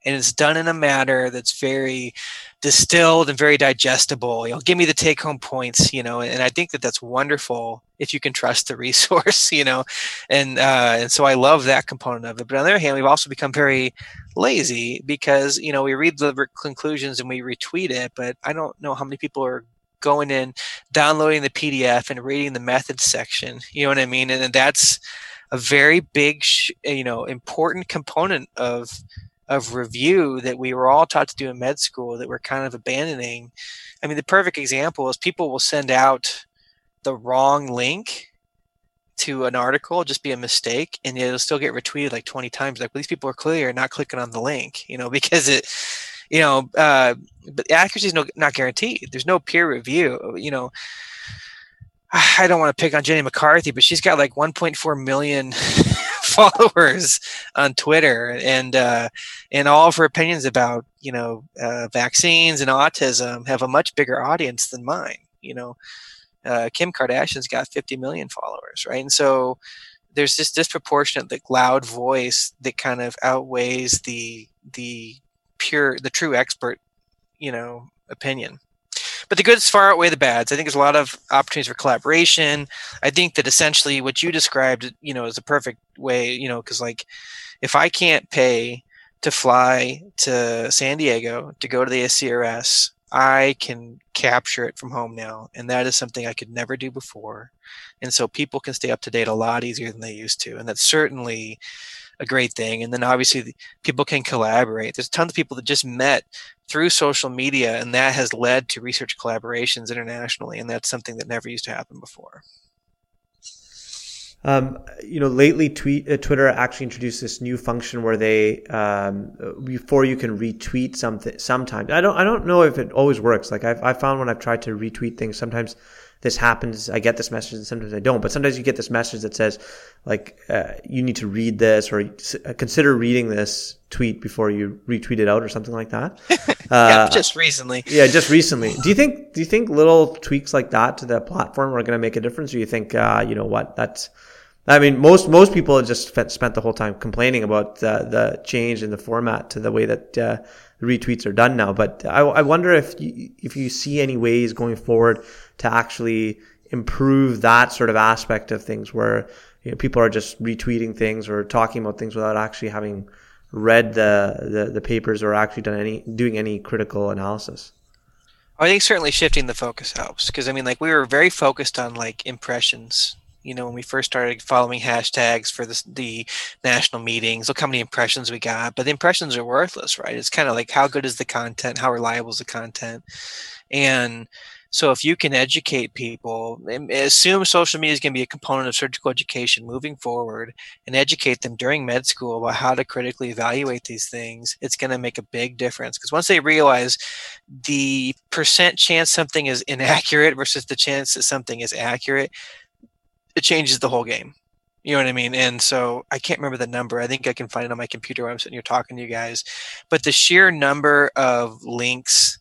and it's done in a manner that's very distilled and very digestible. You know, give me the take home points, you know, and I think that that's wonderful if you can trust the [LAUGHS] resource, you know, and uh, and so I love that component of it. But on the other hand, we've also become very lazy because you know we read the conclusions and we retweet it, but I don't know how many people are going in, downloading the PDF and reading the methods section. You know what I mean? And, and that's a very big, you know, important component of of review that we were all taught to do in med school that we're kind of abandoning. I mean, the perfect example is people will send out the wrong link to an article, just be a mistake, and it'll still get retweeted like 20 times. Like, well, these people are clearly not clicking on the link, you know, [LAUGHS] because it, you know, uh, but accuracy is no, not guaranteed. There's no peer review, you know. [SIGHS] I don't want to pick on Jenny McCarthy, but she's got like 1.4 million [LAUGHS] followers on Twitter, and uh, and all of her opinions about you know uh, vaccines and autism have a much bigger audience than mine. You know, uh, Kim Kardashian's got 50 million followers, right? And so there's this disproportionate, like loud voice that kind of outweighs the the pure, the true expert, you know, opinion but the goods far outweigh the bads. I think there's a lot of opportunities for collaboration. I think that essentially what you described, you know, is a perfect way, you know, because like if I can't pay to fly to San Diego to go to the ASCRS, I can capture it from home now, and that is something I could never do before. And so people can stay up to date a lot easier than they used to, and that's certainly a great thing. And then obviously people can collaborate. There's tons of people that just met through social media, and that has led to research collaborations internationally, and that's something that never used to happen before. Um, you know, lately, tweet, uh, Twitter actually introduced this new function where they um, before you can retweet something. Sometimes I don't I don't know if it always works. Like I've I found when I've tried to retweet things, sometimes this happens. I get this message and sometimes I don't. But sometimes you get this message that says, like, uh, you need to read this or uh, consider reading this tweet before you retweet it out or something like that. [LAUGHS] yeah, uh, just recently. Yeah, just recently. Do you think? Do you think little tweaks like that to the platform are going to make a difference? Or you think, uh, you know what, that's I mean, most most people have just spent the whole time complaining about uh, the change in the format to the way that uh, retweets are done now. But I, I wonder if you, if you see any ways going forward to actually improve that sort of aspect of things where you know, people are just retweeting things or talking about things without actually having read the, the, the papers or actually done any doing any critical analysis. I think certainly shifting the focus helps because I mean, like we were very focused on like impressions. You know, when we first started following hashtags for the, the national meetings, look how many impressions we got. But the impressions are worthless, right? It's kind of like how good is the content, how reliable is the content, and so if you can educate people, assume social media is going to be a component of surgical education moving forward and educate them during med school about how to critically evaluate these things, it's going to make a big difference. Because once they realize the percent chance something is inaccurate versus the chance that something is accurate, it changes the whole game. You know what I mean? And so I can't remember the number. I think I can find it on my computer when I'm sitting here talking to you guys. But the sheer number of links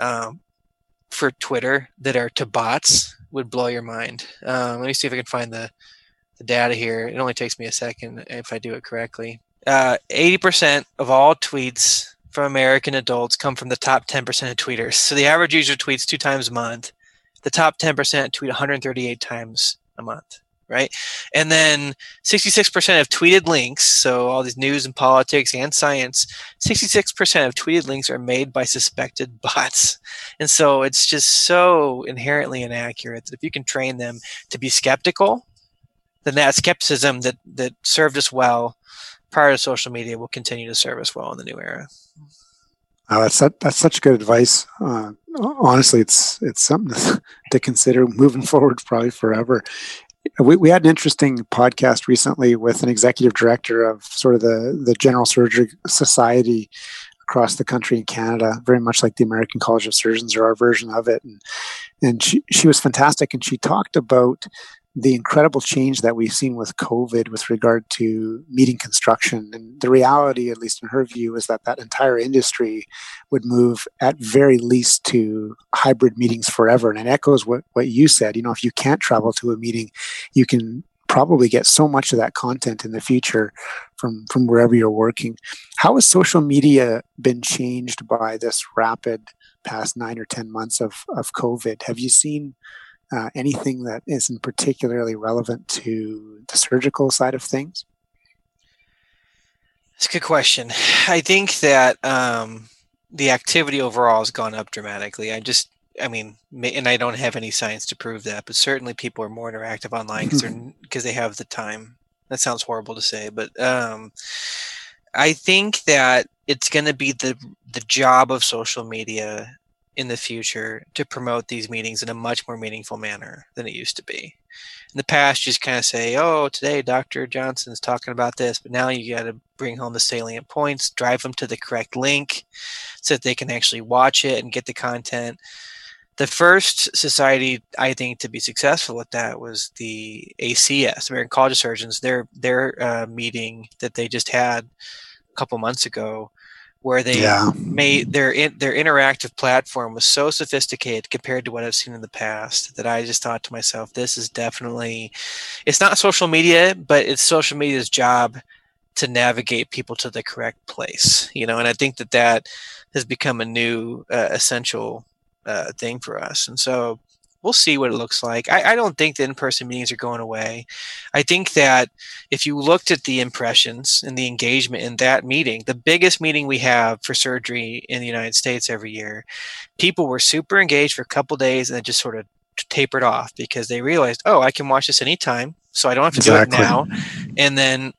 um, for Twitter that are to bots would blow your mind. Um, let me see if I can find the, the data here. It only takes me a second if I do it correctly. Uh, 80% of all tweets from American adults come from the top 10% of tweeters. So the average user tweets two times a month. The top 10% tweet 138 times a month right? And then 66% of tweeted links, so all these news and politics and science, 66% of tweeted links are made by suspected [LAUGHS] bots. And so it's just so inherently inaccurate that if you can train them to be skeptical, then that skepticism that, that served us well prior to social media will continue to serve us well in the new era. Oh, that's that's such good advice. Uh, honestly, it's it's something [LAUGHS] to consider moving forward, probably forever. We, we had an interesting podcast recently with an executive director of sort of the, the General Surgery Society across the country in Canada, very much like the American College of Surgeons or our version of it. And, and she, she was fantastic. And she talked about the incredible change that we've seen with COVID with regard to meeting construction. And the reality, at least in her view, is that that entire industry would move at very least to hybrid meetings forever. And it echoes what, what you said. You know, if you can't travel to a meeting, you can probably get so much of that content in the future from from wherever you're working. How has social media been changed by this rapid past nine or ten months of of COVID? Have you seen uh, anything that isn't particularly relevant to the surgical side of things? It's a good question. I think that um, the activity overall has gone up dramatically. I just, I mean, and I don't have any science to prove that, but certainly people are more interactive online because because [LAUGHS] they have the time. That sounds horrible to say, but um, I think that it's going to be the the job of social media in the future to promote these meetings in a much more meaningful manner than it used to be. In the past, you just kind of say, "Oh, today Dr. Johnson's talking about this," but now you got to bring home the salient points, drive them to the correct link, so that they can actually watch it and get the content. The first society I think to be successful with that was the ACS, American College of Surgeons. Their their uh, meeting that they just had a couple months ago where they yeah. made their their interactive platform was so sophisticated compared to what I've seen in the past that I just thought to myself, this is definitely it's not social media, but it's social media's job to navigate people to the correct place, you know. And I think that that has become a new uh, essential uh, thing for us, and so we'll see what it looks like. I, I don't think the in-person meetings are going away. I think that if you looked at the impressions and the engagement in that meeting, the biggest meeting we have for surgery in the United States every year, people were super engaged for a couple days and then just sort of tapered off because they realized, oh, I can watch this anytime, so I don't have to exactly. do it now. And then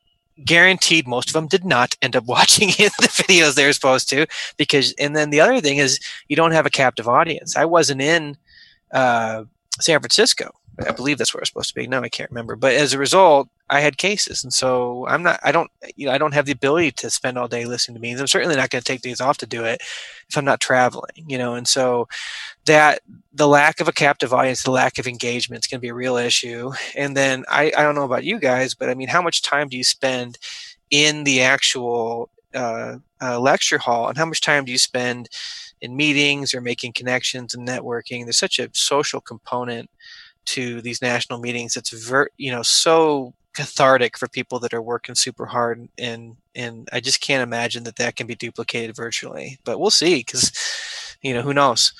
guaranteed most of them did not end up [LAUGHS] watching the videos they were supposed to because and then the other thing is you don't have a captive audience i wasn't in uh, San Francisco. I believe that's where it's supposed to be. No, I can't remember. But as a result, I had cases, and so I'm not. I don't. You know, I don't have the ability to spend all day listening to meetings. I'm certainly not going to take days off to do it if I'm not traveling. You know, and so that the lack of a captive audience, the lack of engagement is going to be a real issue. And then I, I don't know about you guys, but I mean, how much time do you spend in the actual uh, uh, lecture hall, and how much time do you spend in meetings or making connections and networking. There's such a social component to these national meetings. It's ver- you know so cathartic for people that are working super hard and and I just can't imagine that that can be duplicated virtually. But we'll see because you know who knows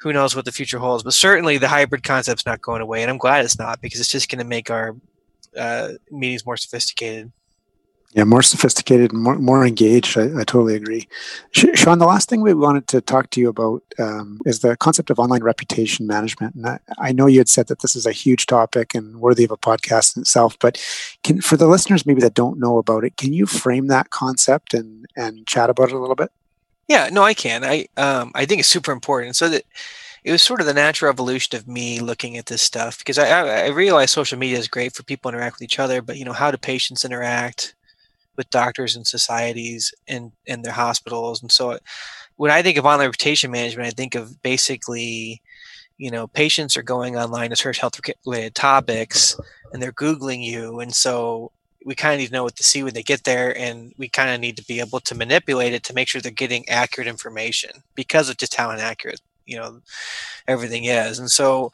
who knows what the future holds. But certainly the hybrid concept's not going away, and I'm glad it's not because it's just going to make our uh, meetings more sophisticated. Yeah, more sophisticated, more more engaged. I, I totally agree. Sean, the last thing we wanted to talk to you about um, is the concept of online reputation management. And I, I, know you had said that this is a huge topic and worthy of a podcast in itself. But can, for the listeners maybe that don't know about it, can you frame that concept and and chat about it a little bit? Yeah, no, I can. I um, I think it's super important. So that it was sort of the natural evolution of me looking at this stuff because I, I, I realize social media is great for people to interact with each other, but you know how do patients interact? With doctors and societies and and their hospitals. And so, when I think of online reputation management, I think of basically, you know, patients are going online to search health related topics, and they're googling you, and so we kind of need to know what to see when they get there, and we kind of need to be able to manipulate it to make sure they're getting accurate information because of just how inaccurate you know everything is. And so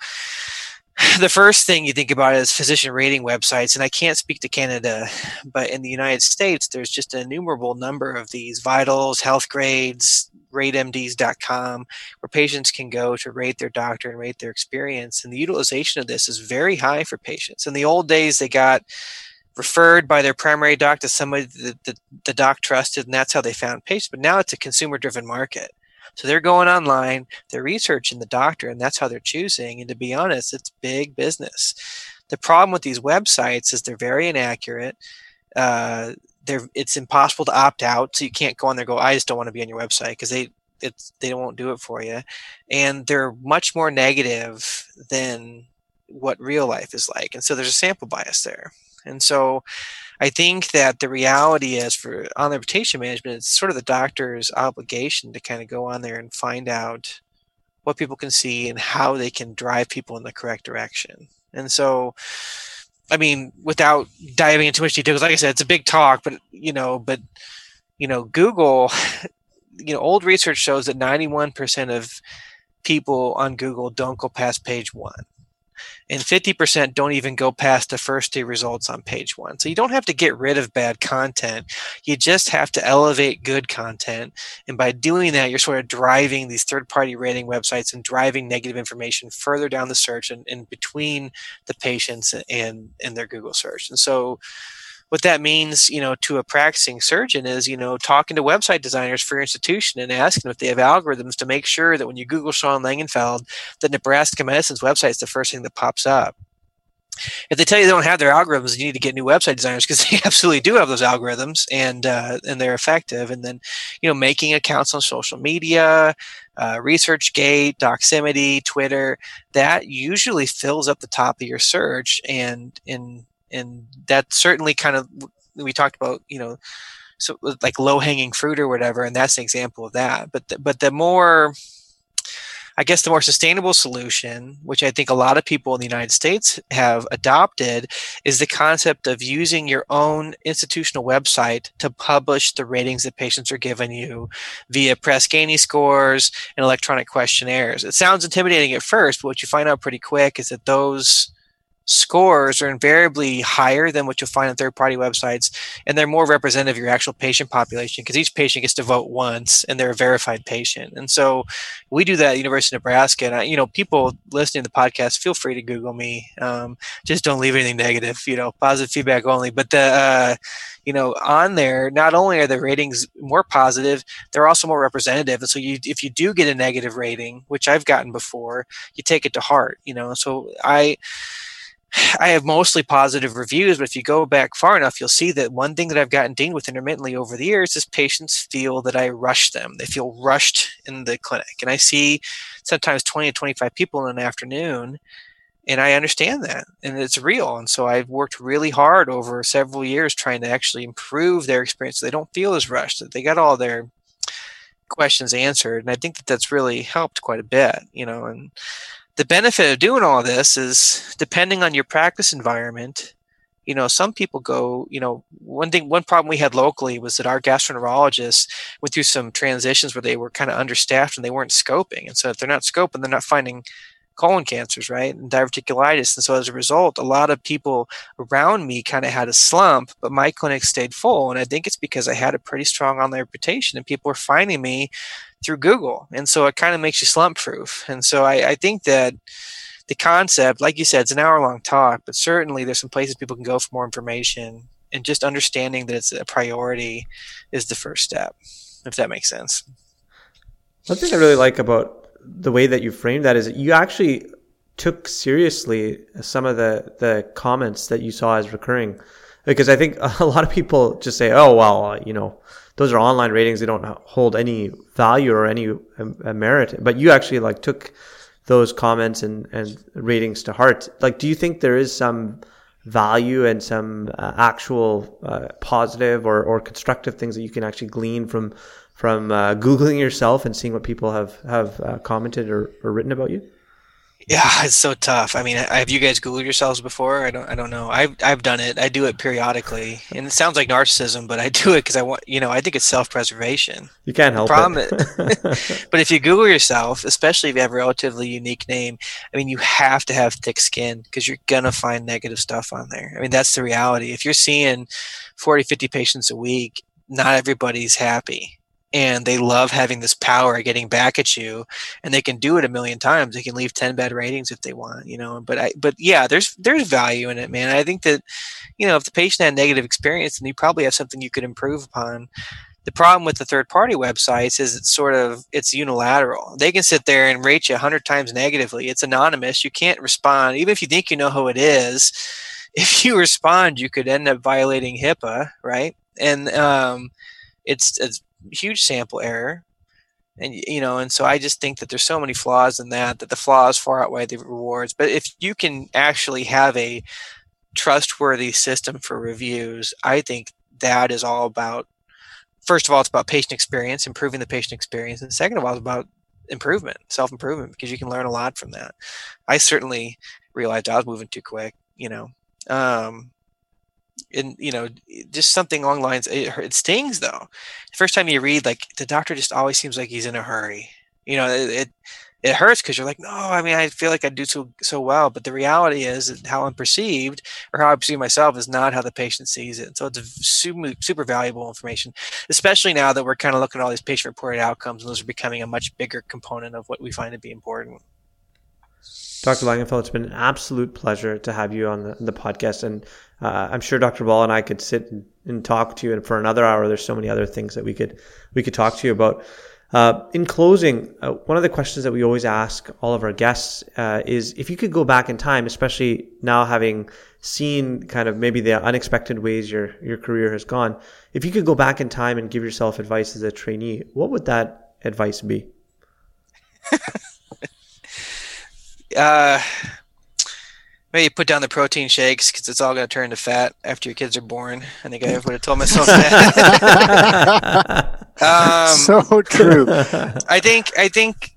[SIGHS] the first thing you think about is physician rating websites and i can't speak to canada [SIGHS] but in the united states there's just an innumerable number of these vitals Healthgrades ratemds.com where patients can go to rate their doctor and rate their experience and the utilization of this is very high for patients. In the old days they got referred by their primary doc to somebody that the, the doc trusted and that's how they found patients but now it's a consumer driven market so they're going online, they're researching the doctor, and that's how they're choosing. And to be honest, it's big business. The problem with these websites is they're very inaccurate. Uh, they're it's impossible to opt out, so you can't go on there go. I just don't want to be on your website because they it's they won't do it for you, and they're much more negative than what real life is like. And so there's a sample bias there. And so I think that the reality is for on the reputation management, it's sort of the doctor's obligation to kind of go on there and find out what people can see and how they can drive people in the correct direction. And so, I mean, without diving into much detail, because like I said, it's a big talk, but you know, but you know, Google, [LAUGHS] you know, old research shows that 91% of people on Google don't go past page one. And 50% don't even go past the first two results on page one. So you don't have to get rid of bad content. You just have to elevate good content. And by doing that, you're sort of driving these third party rating websites and driving negative information further down the search and, and between the patients and, and their Google search. And so what that means, you know, to a practicing surgeon is, you know, talking to website designers for your institution and asking if they have algorithms to make sure that when you Google Sean Langenfeld, that Nebraska Medicine's website is the first thing that pops up. If they tell you they don't have their algorithms, you need to get new website designers because [LAUGHS] they absolutely do have those algorithms and uh, and they're effective. And then, you know, making accounts on social media, uh, ResearchGate, Doximity, Twitter, that usually fills up the top of your search and in and that certainly kind of we talked about you know so like low hanging fruit or whatever and that's an example of that but the, but the more I guess the more sustainable solution, which I think a lot of people in the United States have adopted, is the concept of using your own institutional website to publish the ratings that patients are giving you via Press Ganey scores and electronic questionnaires. It sounds intimidating at first, but what you find out pretty quick is that those scores are invariably higher than what you'll find on third party websites and they're more representative of your actual patient population because each patient gets to vote once and they're a verified patient. And so we do that at university of nebraska and I, you know people listening to the podcast feel free to google me um, just don't leave anything negative you know positive feedback only. But the uh, you know on there not only are the ratings more positive they're also more representative. And so you if you do get a negative rating which i've gotten before you take it to heart you know. So i I have mostly positive reviews, but if you go back far enough, you'll see that one thing that I've gotten dinged with intermittently over the years is patients feel that I rush them. They feel rushed in the clinic. And I see sometimes 20 to 25 people in an afternoon, and I understand that, and it's real. And so I've worked really hard over several years trying to actually improve their experience so they don't feel as rushed, that they got all their questions answered. And I think that that's really helped quite a bit, you know, and the benefit of doing all this is depending on your practice environment you know some people go you know one thing one problem we had locally was that our gastroenterologists went through some transitions where they were kind of understaffed and they weren't scoping. And so if they're not scoping they're not finding colon cancers right and diverticulitis and so as a result a lot of people around me kind of had a slump but my clinic stayed full and i think it's because i had a pretty strong online reputation and people were finding me through Google. And so it kind of makes you slump proof. And so I, I think that the concept, like you said, it's an hour long talk, but certainly there's some places people can go for more information. And just understanding that it's a priority is the first step, if that makes sense. One thing I really like about the way that you framed that is that you actually took seriously some of the, the comments that you saw as recurring. Because I think [LAUGHS] a lot of people just say, oh, well, you know, those are online ratings. They don't hold any value or any uh, merit. But you actually like took those comments and, and ratings to heart. Like, do you think there is some value and some uh, actual uh, positive or, or constructive things that you can actually glean from from uh, googling yourself and seeing what people have have uh, commented or, or written about you? Yeah, it's so tough. I mean, have you guys Googled yourselves before? I don't. I don't know. I've I've done it. I do it periodically, and it sounds like narcissism, but I [LAUGHS] do it because I want. You know, I think it's self-preservation. You can't help problem it. [LAUGHS] [LAUGHS] but if you Google yourself, especially if you have a relatively unique name, I mean, you have to have thick skin because you're gonna find negative stuff on there. I mean, that's the reality. If you're seeing 40, 50 patients a week, not everybody's happy and they love having this power getting back at you and they can do it a million times. They can leave 10 bad ratings if they want you know but i but yeah there's there's value in it man. I think that you know if the patient had negative experience then you probably have something you could improve upon. The problem with the third party websites is it's sort of it's unilateral. They can sit there and rate you 100 times negatively. It's anonymous. You can't respond. Even if you think you know who it is [LAUGHS] if you respond you could end up violating hipaa right? And um, it's, it's huge sample error. And you know and so i just think that there's so many flaws in that that the flaws far outweigh the rewards. But if you can actually have a trustworthy system for reviews i think that is all about first of all it's about patient experience improving the patient experience and second of all it's about improvement self improvement because you can learn a lot from that. I certainly realized i was moving too quick you know um, and you know just something along lines it, it stings though the first time you read like the doctor just always seems like he's in a hurry you know it, it it hurts because you're like, no, I mean, I feel like I do so so well, but the reality is how I'm perceived or how I perceive myself is not how the patient sees it. So it's super super valuable information, especially now that we're kind of looking at all these patient reported outcomes, and those are becoming a much bigger component of what we find to be important. Dr. Langenfeld, it's been an absolute pleasure to have you on the, the podcast. And uh, I'm sure Dr. Ball and I could sit and, talk to you and for another hour. There's so many other things that we could we could talk to you about. Uh, in closing, uh, one of the questions that we always ask all of our guests uh, is if you could go back in time, especially now having seen kind of maybe the unexpected ways your your career has gone, if you could go back in time and give yourself advice as a trainee, what would that advice be? [LAUGHS] maybe put down the protein shakes because it's all going to turn to fat after your kids are born. I think I would have told myself that. [LAUGHS] um, so true. I think. I think.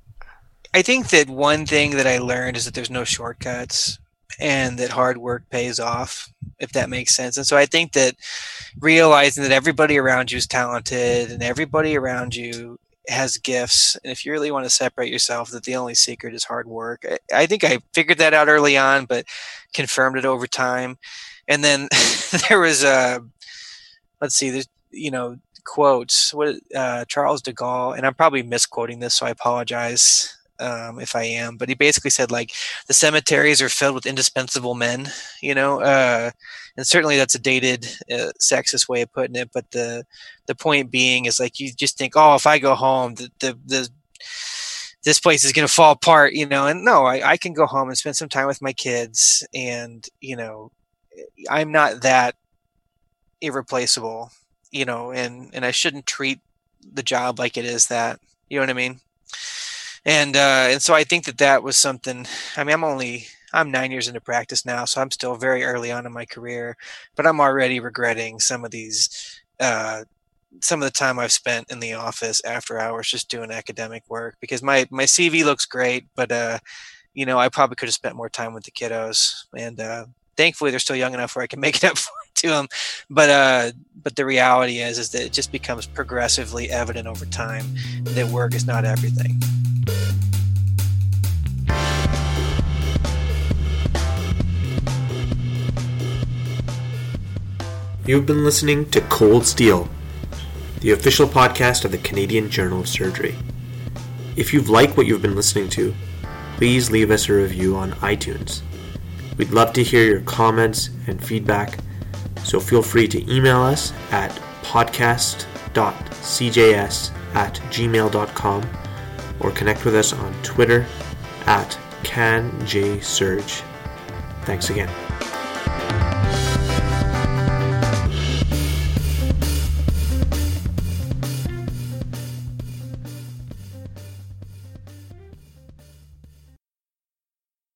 I think that one thing that I learned is that there's no shortcuts and that hard work pays off, if that makes sense. And so I think that realizing that everybody around you is talented and everybody around you has gifts and if you really want to separate yourself that the only secret is hard work. I, I, think i figured that out early on but confirmed it over time. And then [LAUGHS] there was a let's see there's you know quotes. What uh, charles de gaulle and i'm probably misquoting this so i apologize um, if I am, but he basically said like the cemeteries are filled with indispensable men, you know, uh, and certainly that's a dated, uh, sexist way of putting it. But the the point being is like you just think, oh, if I go home, the the, the this place is going to fall apart, you know. And no, I, I can go home and spend some time with my kids, and you know, I'm not that irreplaceable, you know, and and I shouldn't treat the job like it is that. You know what I mean? And uh, and so I think that that was something. I mean, I'm only I'm nine years into practice now, so I'm still very early on in my career, but I'm already regretting some of these. Uh, some of the time I've spent in the office after hours just doing academic work because my my CV looks great, but uh, you know I probably could have spent more time with the kiddos, and uh, thankfully they're still young enough where I can make it up to them. But uh, but the reality is is that it just becomes progressively evident over time that work is not everything. You've been listening to Cold Steel, the official podcast of the Canadian Journal of Surgery. If you've liked what you've been listening to, please leave us a review on iTunes. We'd love to hear your comments and feedback, so feel free to email us at podcast.cjs at gmail.com or connect with us on Twitter at CanJSurg. Thanks again.